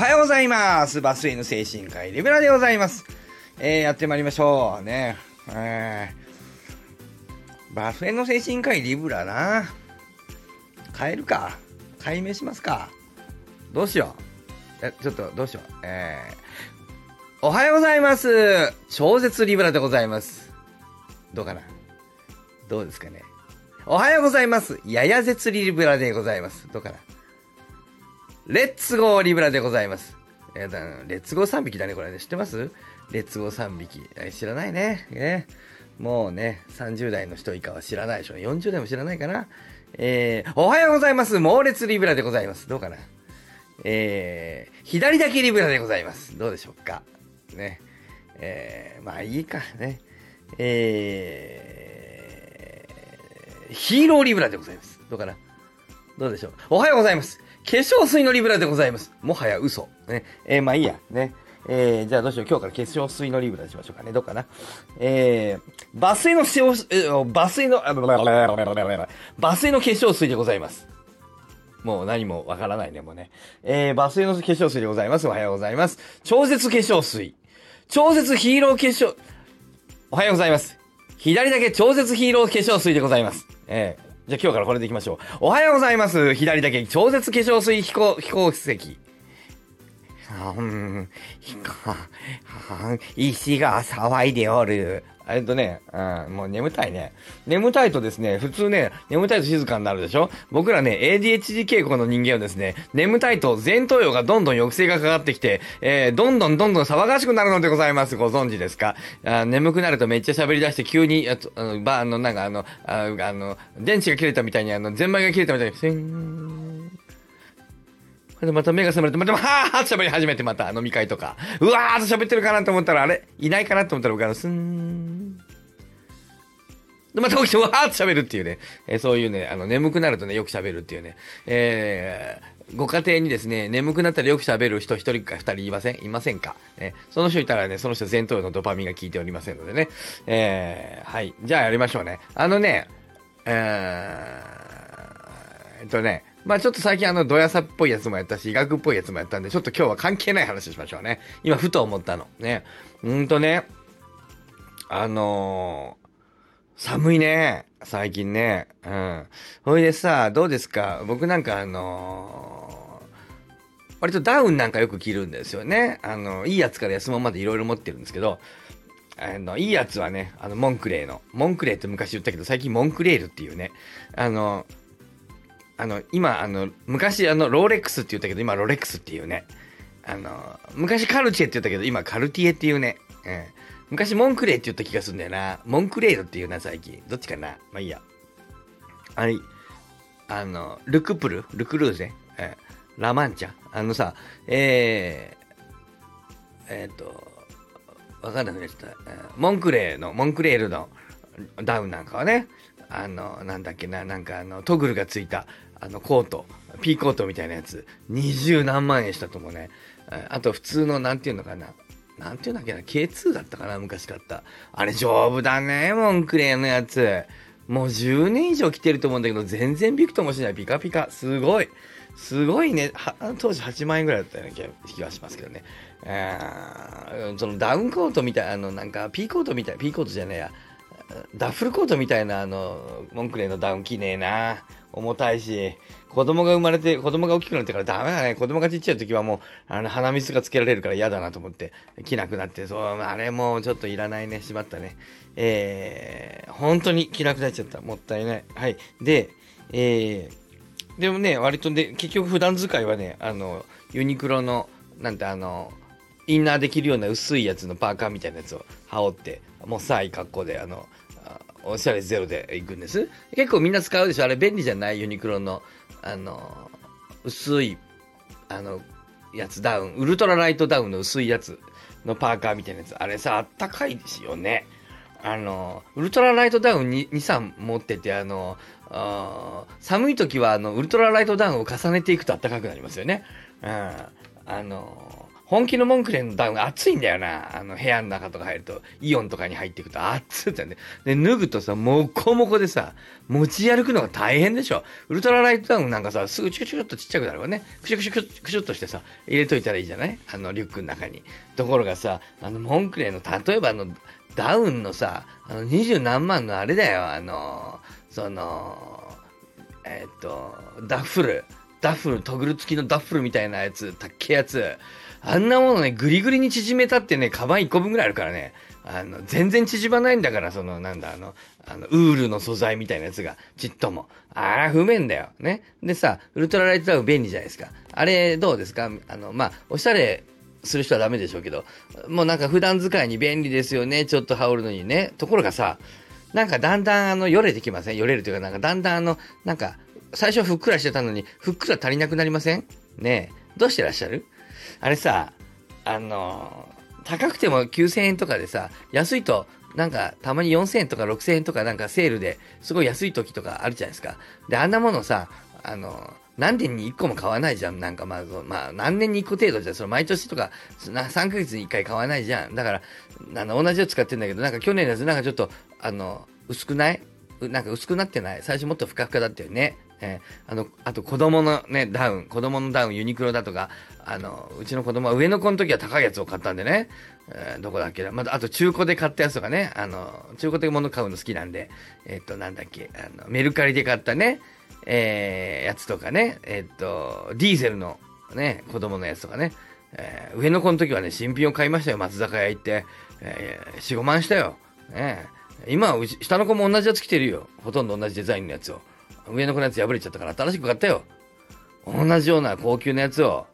はようございます。バスへの精神科医リベラでございます。えー、やってまいりましょう。ね。えー、バスへの精神科医リブラな。変えるか？解明しますか？どうしよう？え、ちょっと、どうしよう？えー、おはようございます。超絶リブラでございます。どうかな？どうですかね？おはようございます。やや絶リブラでございます。どうかな？レッツゴーリブラでございます。えーだレッツゴー3匹だね、これね。知ってます？レッツゴー3匹。知らないね。ね。もうね、30代の人以下は知らないでしょ。40代も知らないかな。えー、おはようございます。猛烈リブラでございます。どうかな？えー、左だけリブラでございます。どうでしょうか？ね。えー、まあいいかね。えー、ヒーローリブラでございます。どうかな？どうでしょう？おはようございます。化粧水のリブラでございます。もはや嘘。ね。えー、まあいいや。ね。えー、じゃあどうしよう。今日から化粧水のリブラにしましょうかね。どうかな。えー、抜水の塩、え抜水の、あブラブラブラブラブラブラ抜水の化粧水でございます。もう何もわからないね、もうね。えー、抜水の化粧水でございます。おはようございます。超絶化粧水。超絶ヒーロー化粧、おはようございます。左だけ超絶ヒーロー化粧水でございます。えー、じゃあ今日からこれでいきましょう。おはようございます。左だけ超絶化粧水飛行、飛行石。うん、ひか、は石が騒いでおる。えっとね、うん、もう眠たいね。眠たいとですね、普通ね、眠たいと静かになるでしょ？僕らね、ADHD 傾向の人間はですね、眠たいと前頭葉がどんどん抑制がかかってきて、えー、どんどんどんどん騒がしくなるのでございます。ご存知ですか？あ眠くなるとめっちゃ喋り出して急に、あとあの、ば、あの、なんかあの、ああの、電池が切れたみたいに、あの、ゼンマイが切れたみたいに、せんで、また目が覚めると、また、はーって喋り始めて、また飲み会とか。うわーっと喋ってるかなと思ったら、あれ？いないかなと思ったら、僕あの、すん。で、また起きて、わーって喋るっていうね。えーそういうね、あの、眠くなるとね、よく喋るっていうね。えー、ご家庭にですね、眠くなったらよく喋る人一人か二人いません？いませんか、ね、その人いたらね、その人前頭葉のドパミンが効いておりませんのでね。えー、はい。じゃあやりましょうね。あのね、えー、えっとね、まあちょっと最近あの、ドヤさっぽいやつもやったし、医学っぽいやつもやったんで、ちょっと今日は関係ない話しましょうね。今、ふと思ったの。ね。うんとね、あのー寒いね。最近ね。うん。ほいでさ、どうですか？僕なんかあのー割とダウンなんかよく着るんですよね。あの、いいやつから安物までいろいろ持ってるんですけど、あの、いいやつはね、あの、モンクレーの。モンクレーって昔言ったけど、最近モンクレールっていうね、あの、あの、今、あの、昔、あの、ローレックスって言ったけど、今、ロレックスっていうね。あの、昔カルチェって言ったけど、今、カルティエっていうね。うん。昔、モンクレーって言った気がするんだよな。モンクレールっていうな、最近。どっちかなまあいいや。あれ、あの、ルクプル？ルクルーゼ、えラマンチャ？あのさ、えー、えっ、と、わかんなくなっちゃった。モンクレーの、モンクレールのダウンなんかはね、あの、なんだっけな、なんかあの、トグルがついた、あの、コート、ピーコートみたいなやつ、二十何万円したと思うね。あと、普通の、なんていうのかな、なんていうんだっけな、K2 だったかな、昔買った。あれ、丈夫だね、モンクレーのやつ。もう10年以上着てると思うんだけど、全然びくともしない。ピカピカ。すごい。すごいね。当時8万円ぐらいだったような気がしますけどね。えーそのダウンコートみたい、あの、なんか、ピーコートみたい、ピーコートじゃねえや。ダッフルコートみたいな、あの、モンクレーのダウン着ねえな。重たいし、子供が生まれて、子供が大きくなってからダメだね。子供がちっちゃい時はもう、あの、鼻水がつけられるから嫌だなと思って、着なくなって、そう、あれもうちょっといらないね。しまったね。えー、本当に着なくなっちゃった。もったいない。はい。で、えー、でもね、割とで、結局普段使いはね、あの、ユニクロの、なんてあの、インナーできるような薄いやつのパーカーみたいなやつを羽織って、もうさい格好で、あの、おしゃれゼロで行くんです。結構みんな使うでしょ？あれ便利じゃない？ユニクロの、あの、薄い、あの、やつダウン、ウルトラライトダウンの薄いやつのパーカーみたいなやつ。あれさ、あったかいですよね。あの、ウルトラライトダウン2、2 3持ってて、あの、あ寒い時は、あの、ウルトラライトダウンを重ねていくと暖かくなりますよね。うん。あの、本気のモンクレーのダウンが暑いんだよな。あの部屋の中とか入ると、イオンとかに入っていくと暑ってね。で、脱ぐとさ、もこもこでさ、持ち歩くのが大変でしょ。ウルトラライトダウンなんかさ、すぐチュクチュクっとちっちゃくなるわね。クシュクシュクシュクシュっとしてさ、入れといたらいいじゃない？あのリュックの中に。ところがさ、あのモンクレーの、例えばあの、ダウンのさ、あの、二十何万のあれだよ、あの、その、えっ、と、ダッフル。ダッフル、トグル付きのダッフルみたいなやつ、たっけやつ。あんなものね、グリグリに縮めたってね、カバン1個分ぐらいあるからね。あの、全然縮まないんだから、その、なんだ、あの、あの、ウールの素材みたいなやつが、ちっとも。あら、不便だよ。ね。でさ、ウルトラライトダウン便利じゃないですか。あれ、どうですか？あの、まあ、おしゃれする人はダメでしょうけど、もうなんか普段使いに便利ですよね。ちょっと羽織るのにね。ところがさ、なんかだんだんあの、よれてきません？よれるというか、なんかだんだんあの、なんか、最初ふっくらしてたのに、ふっくら足りなくなりません？ねえ。どうしてらっしゃる？あれさ、あの高くても9000円とかでさ、安いと、なんか、たまに4000円とか6000円とかなんかセールですごい安い時とかあるじゃないですか。で、あんなものさ、あの何年に1個も買わないじゃん。なんかまあ、まあ、何年に1個程度じゃん。その毎年とか、3ヶ月に1回買わないじゃん。だから、あの、同じを使ってんだけど、なんか去年のやつなんかちょっと、あの、薄くない？なんか薄くなってない？最初もっとふかふかだったよね。えー、あの、あと子供のね、ダウン、子供のダウン、ユニクロだとか、あの、うちの子供は上の子の時は高いやつを買ったんでね、えー、どこだっけな、また、あと中古で買ったやつとかね、あの、中古で物買うの好きなんで、え、っと、なんだっけ、あの、メルカリで買ったね、えー、やつとかね、えっと、ディーゼルのね、子供のやつとかね、えー、上の子の時はね、新品を買いましたよ、松坂屋行って、えー、4、5万したよ。ね、今は下の子も同じやつ着てるよ。ほとんど同じデザインのやつを。上の子のやつ破れちゃったから新しく買ったよ。同じような高級なやつを。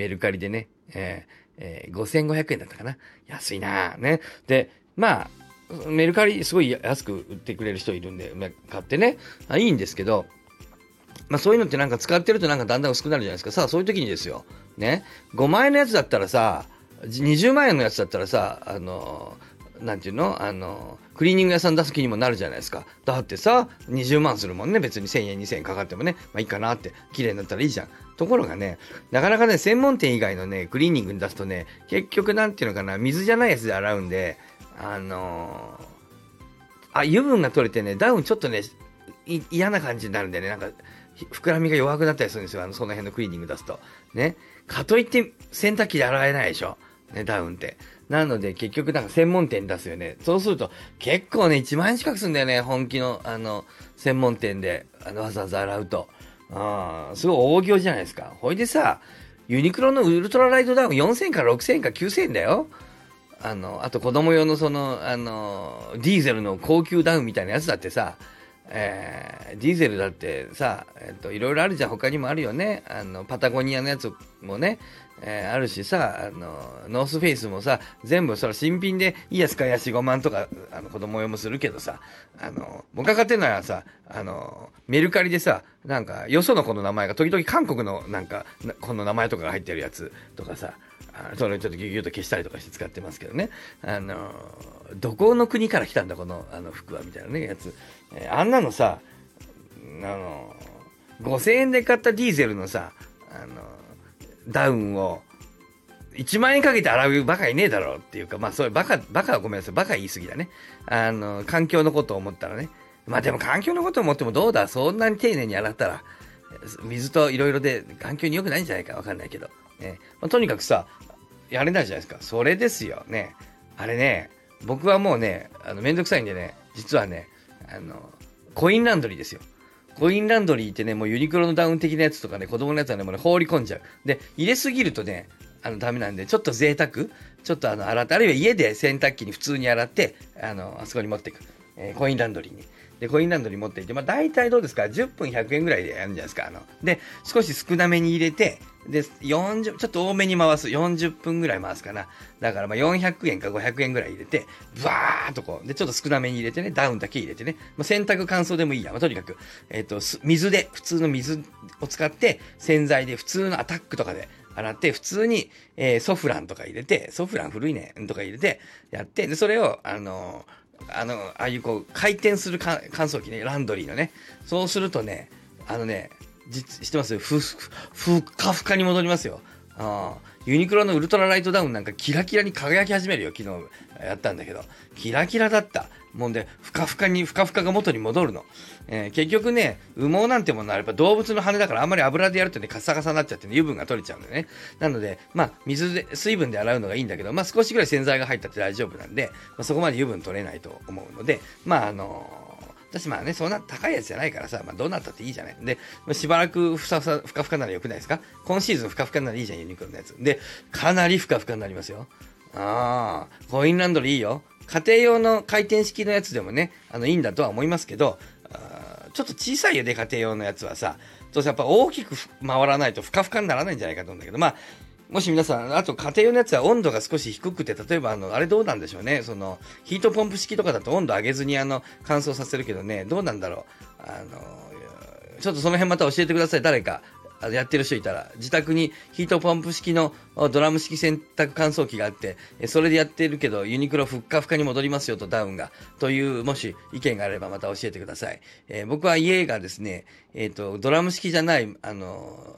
メルカリでね、えーえー、5500円だったかな。安いなね。で、まあ、メルカリすごい安く売ってくれる人いるんで、買ってね、あいいんですけど、まあそういうのってなんか使ってるとなんかだんだん薄くなるじゃないですか。さあそういう時にですよ。ね。5万円のやつだったらさ、20万円のやつだったらさ、あのーなんていうの？あの、クリーニング屋さん出す気にもなるじゃないですか。だってさ、20万するもんね。別に1000円、2000円かかってもね。まあいいかなって。綺麗になったらいいじゃん。ところがね、なかなかね、専門店以外のね、クリーニングに出すとね、結局なんていうのかな、水じゃないやつで洗うんで、あのー、あ、油分が取れてね、ダウンちょっとね、嫌な感じになるんでね、なんか、膨らみが弱くなったりするんですよ。あの、その辺のクリーニング出すと。ね。かといって洗濯機で洗えないでしょ。ね、ダウンって。なので、結局なんか専門店出すよね。そうすると、結構ね、1万円近くすんだよね。本気の、あの、専門店で、あの、わざわざ洗うと。あすごい大行じゃないですか。ほいでさ、ユニクロのウルトラライトダウン4000から6000円か9000円だよ。あの、あと子供用のその、あの、ディーゼルの高級ダウンみたいなやつだってさ、えー、ディーゼルだってさ、えっと、いろいろあるじゃん。他にもあるよね。あの、パタゴニアのやつもね、えー、あるしさ、あの、ノースフェイスもさ、全部それ新品でいいやつかやし5万とか、あの、子供用もするけどさ、あの、僕が買ってるのはさ、あの、メルカリでさ、なんか、よその子の名前が、時々韓国のなんか、この名前とかが入ってるやつとかさ、それちょっとギュギュッと消したりとかして使ってますけどね。あの、どこの国から来たんだ、この、あの、服は、みたいなね、やつ。えー、あんなのさ、あの、5000円で買ったディーゼルのさ、あの、ダウンを1万円かけて洗うバカいねえだろうっていうか、まあそういうバカ、バカはごめんなさい。バカ言い過ぎだね。あの、環境のことを思ったらね。まあでも環境のことを思ってもどうだ？そんなに丁寧に洗ったら、水といろいろで環境に良くないんじゃないか？わかんないけど。ねまあ、とにかくさ、やれないじゃないですか。それですよ。ね。あれね、僕はもうね、あの、めんどくさいんでね、実はね、あの、コインランドリーですよ。コインランドリーってね、もうユニクロのダウン的なやつとかね、子供のやつはね、もうね、放り込んじゃう。で、入れすぎるとね、あの、ダメなんで、ちょっと贅沢、ちょっとあの、洗って、あるいは家で洗濯機に普通に洗って、あの、あそこに持っていく。えー、コインランドリーに。で、コインランドリー持っていて、まあ大体どうですか ?10 分100円ぐらいでやるんじゃないですか？あの、で、少し少なめに入れて、で、40、ちょっと多めに回す。40分ぐらい回すかな。だからまあ400円か500円ぐらい入れて、ブワーっとこう、で、ちょっと少なめに入れてね、ダウンだけ入れてね、まあ、洗濯乾燥でもいいや。まあ、とにかく、えっ、ー、と、水で、普通の水を使って、洗剤で、普通のアタックとかで洗って、普通に、えー、ソフランとか入れて、ソフラン古いね、とか入れて、やって、で、それを、あのー、あの、ああいうこう、回転する乾燥機ね、ランドリーのね。そうするとね、あのね、実、知ってます？ふ、ふ、ふかふかに戻りますよ。あユニクロのウルトラライトダウンなんかキラキラに輝き始めるよ、昨日やったんだけど。キラキラだった。もんで、ふかふかに、ふかふかが元に戻るの。えー、結局ね、羽毛なんてものはやっぱ動物の羽だからあんまり油でやるとね、カサカサになっちゃって、ね、油分が取れちゃうんだよね。なので、まあ、水で、水分で洗うのがいいんだけど、まあ少しぐらい洗剤が入ったって大丈夫なんで、まあ、そこまで油分取れないと思うので、まああのー私まあね、そんな高いやつじゃないからさ、まあどうなったっていいじゃない。で、しばらくふさふさ、ふかふかならよくないですか？今シーズンふかふかならいいじゃん、ユニクロのやつ。で、かなりふかふかになりますよ。ああ、コインランドリーいいよ。家庭用の回転式のやつでもね、あの、いいんだとは思いますけど、ちょっと小さいよね、家庭用のやつはさ。そうやっぱ大きく回らないとふかふかにならないんじゃないかと思うんだけど、まあ、もし皆さん、あと家庭用のやつは温度が少し低くて、例えばあの、あれどうなんでしょうね。その、ヒートポンプ式とかだと温度上げずにあの、乾燥させるけどね、どうなんだろう。あの、ちょっとその辺また教えてください。誰か。やってる人いたら、自宅にヒートポンプ式のドラム式洗濯乾燥機があって、それでやってるけど、ユニクロふっかふかに戻りますよと、ダウンが。という、もし意見があればまた教えてください。えー、僕は家がですね、えっ、ー、と、ドラム式じゃない、あの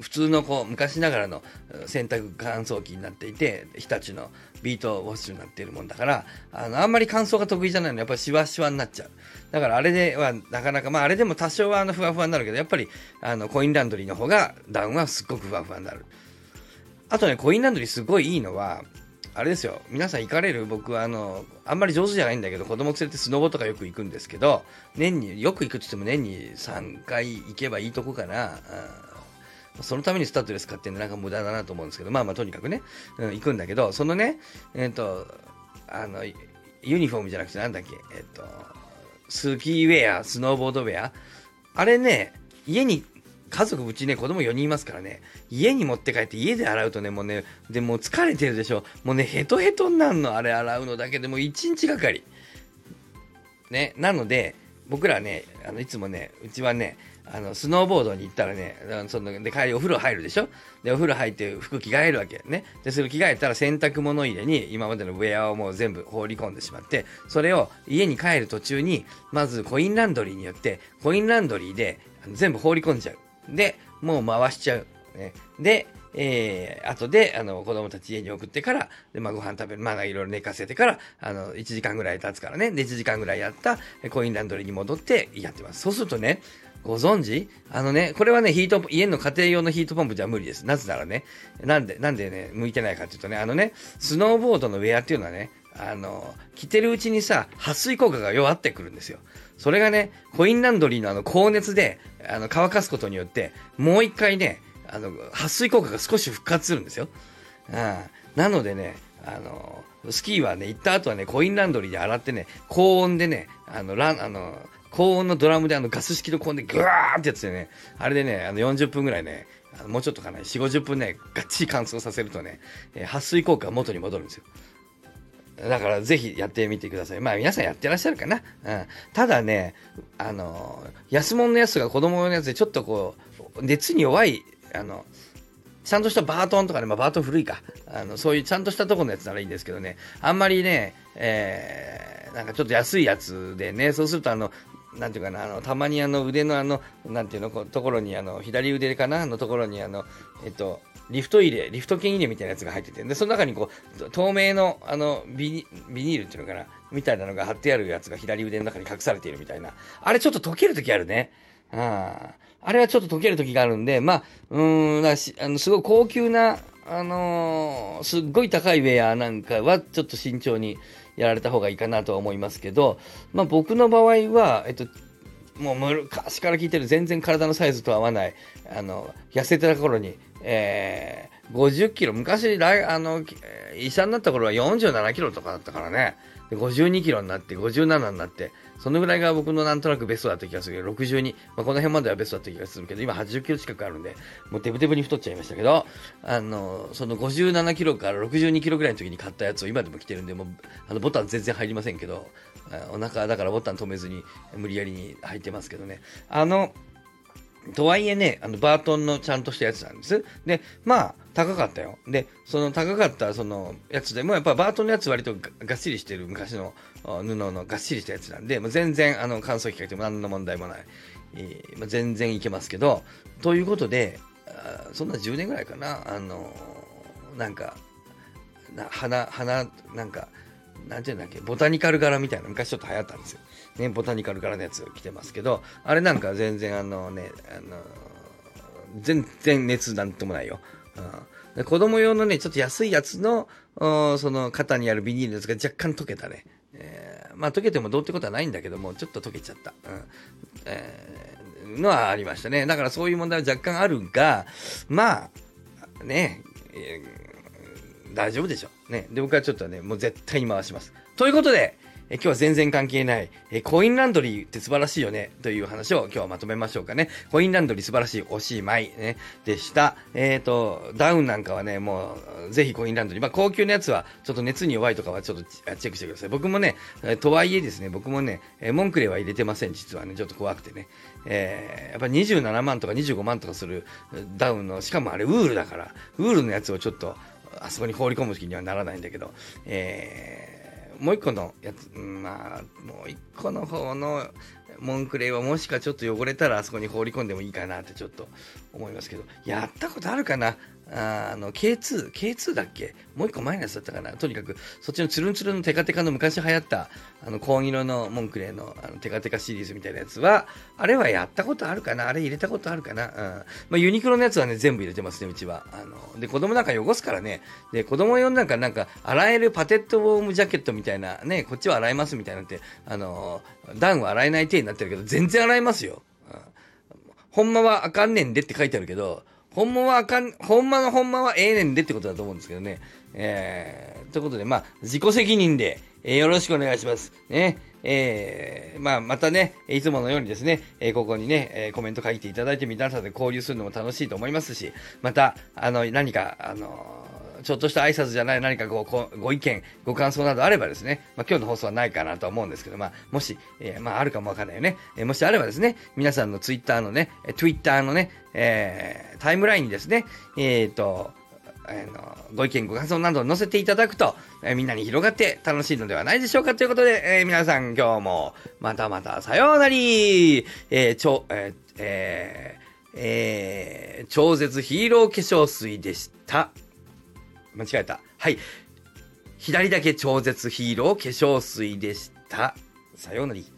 普通のこう昔ながらの洗濯乾燥機になっていて日立のビートウォッシュになっているもんだからあのあんまり乾燥が得意じゃないのやっぱりシワシワになっちゃう。だからあれではなかなかまああれでも多少はあのふわふわになるけどやっぱりあのコインランドリーの方がダウンはすっごくふわふわになる。あとねコインランドリーすごいいいのはあれですよ。皆さん行かれる僕はあのあんまり上手じゃないんだけど子供連れてスノボとかよく行くんですけど年によく行くって言っても年に3回行けばいいとこかな、そのためにスタッドレス買ってんなんか無駄だなと思うんですけど、まあまあとにかくね、うん、行くんだけど、そのね、えっ、ー、と、あの、ユニフォームじゃなくてなんだっけ、えっ、ー、と、スキーウェア、スノーボードウェア、あれね、家に、家族うちね、子供4人いますからね、家に持って帰って家で洗うとね、もうね、でも疲れてるでしょ。もうね、ヘトヘトになるの、あれ洗うのだけでも1日がかり。ね、なので、僕らね、あのいつもね、うちはね、あの、スノーボードに行ったらね、その、で、帰りお風呂入るでしょ？で、お風呂入って服着替えるわけね？で、それ着替えたら洗濯物入れに今までのウェアをもう全部放り込んでしまって、それを家に帰る途中に、まずコインランドリーによって、コインランドリーで全部放り込んじゃう。で、もう回しちゃう。ね、で、えー、後で、あの、子供たち家に送ってから、で、まあ、ご飯食べる、まあ、いろいろ寝かせてから、あの、1時間ぐらい経つからね、で、1時間ぐらいやった、コインランドリーに戻ってやってます。そうするとね、ご存知？あのね、これはね、ヒート、家の家庭用のヒートポンプじゃ無理です。なぜならね、なんで、なんでね、向いてないかっていうとね、あのね、スノーボードのウェアっていうのはね、あの、着てるうちにさ、撥水効果が弱ってくるんですよ。それがね、コインランドリーのあの、高熱で、あの、乾かすことによって、もう一回ね、あの、撥水効果が少し復活するんですよ。うん。なのでね、あの、スキーはね、行った後はね、コインランドリーで洗ってね、高温でね、あの、ラン、あの、高温のドラムであのガス式の高温でグワーってやつでね、あれでね、あの40分ぐらいね、あのもうちょっとかな、4、50分ね、がっちり乾燥させるとね、えー、撥水効果が元に戻るんですよ。だからぜひやってみてください。まあ皆さんやってらっしゃるかな。うん。ただね、あの、安物のやつが子供のやつでちょっとこう、熱に弱い、あの、ちゃんとしたバートンとかね、まあバートン古いか。あの、そういうちゃんとしたとこのやつならいいんですけどね、あんまりね、えー、なんかちょっと安いやつでね、そうするとあの、なんていうかな、あの、たまにあの腕のあの、なんていうの、ところに、あの、左腕かなのところに、あの、えっと、リフト入れ、リフト券入れみたいなやつが入ってて、で、その中にこう、透明の、あのビニ、ールっていうのかな、みたいなのが貼ってあるやつが左腕の中に隠されているみたいな。あれちょっと溶けるときあるね。ああれはちょっと溶けるときがあるんで、まあ、うん、なしあの、すごい高級な、あのー、すっごい高いウェアなんかは、ちょっと慎重に、やられた方がいいかなとは思いますけど、まあ、僕の場合は、えっと、もう昔から聞いてる全然体のサイズと合わない、あの、痩せてた頃に、えー、50キロ、昔、あの、医者になった頃は47キロとかだったからね。52キロになって57になってそのぐらいが僕のなんとなくベストだった気がするけど62、まあ、この辺まではベストだった気がするけど今80キロ近くあるんでもうデブデブに太っちゃいましたけどあのその57キロから62キロぐらいの時に買ったやつを今でも着てるんでもうあのボタン全然入りませんけどお腹だからボタン止めずに無理やりに入ってますけどねあのとはいえね、あの、バートンのちゃんとしたやつなんです。で、まあ、高かったよ。で、その高かったそのやつでも、やっぱバートンのやつ割とがっしりしてる昔の布のがっしりしたやつなんで、もう全然あの乾燥機かけても何の問題もない。えーまあ、全然いけますけど、ということで、そんな10年ぐらいかな、あのなんか、な花、花、なんか、なんていうんだっけ、ボタニカル柄みたいな、昔ちょっと流行ったんですよ。ね、ボタニカル柄のやつを着てますけど、あれなんか全然あのね、あの全然熱なんともないよ。うん子供用のね、ちょっと安いやつの、その肩にあるビニールのやつが若干溶けたね。えーまあ溶けてもどうってことはないんだけども、ちょっと溶けちゃった。うんえーのはありましたね。だからそういう問題は若干あるが、まあ、ね、えー大丈夫でしょう。ね。で、僕はちょっとね、もう絶対に回します。ということで、え今日は全然関係ない、えコインランドリーって素晴らしいよね、という話を今日はまとめましょうかね。コインランドリー素晴らしい、おしまい、ね、でした。えっ、と、ダウンなんかはね、もう、ぜひコインランドリー。まあ、高級なやつは、ちょっと熱に弱いとかはちょっとチェックしてください。僕もね、とはいえですね、僕もね、えモンクレは入れてません、実はね、ちょっと怖くてね。えーやっぱ27万とか25万とかするダウンの、しかもあれウールだから、ウールのやつをちょっと、あそこに放り込む気にはならないんだけど、えーもう一個のやつ、まあ、もう一個の方のモンクレイはもしかちょっと汚れたらあそこに放り込んでもいいかなってちょっと思いますけど、やったことあるかな？あの、K2、K2 だっけ？もう一個前のやつだったかな？とにかく、そっちのツルンツルンのテカテカの昔流行った、あの、紺色のモンクレーのあのテカテカシリーズみたいなやつは、あれはやったことあるかな？あれ入れたことあるかな？うん。まあ、ユニクロのやつはね、全部入れてますね、うちは。あの、で、子供なんか汚すからね。で、子供用なんか、なんか、洗えるパテットウォームジャケットみたいな、ね、こっちは洗えますみたいなって、あの、ダウンは洗えない体になってるけど、全然洗えますよ。うんほんまはあかんねんでって書いてあるけど、ほんまはあかん、ほんまのほんまはええねんでってことだと思うんですけどね。えー、ということで、まあ、自己責任で、えーよろしくお願いします。ね。えー、まあ、またね、いつものようにですね、えーここにね、えーコメント書いていただいて皆さんで交流するのも楽しいと思いますし、また、あの、何か、あのちょっとした挨拶じゃない何かごごご意見、ご感想などあればですね、まあ、今日の放送はないかなとは思うんですけど、まあ、もし、えーまあ、あるかもわかんないよね。えーもしあればですね、皆さんのツイッターのね、えー Twitter のね、えータイムラインにですね、えっ、と、あのご意見、ご感想などを載せていただくと、えーみんなに広がって楽しいのではないでしょうかということで、えー皆さん今日もまたまたさようなりえーちょ、えーえーえー超絶ヒーロー化粧水でした。間違えた。はい。左だけ超絶ヒーロー化粧水でした。さようなら。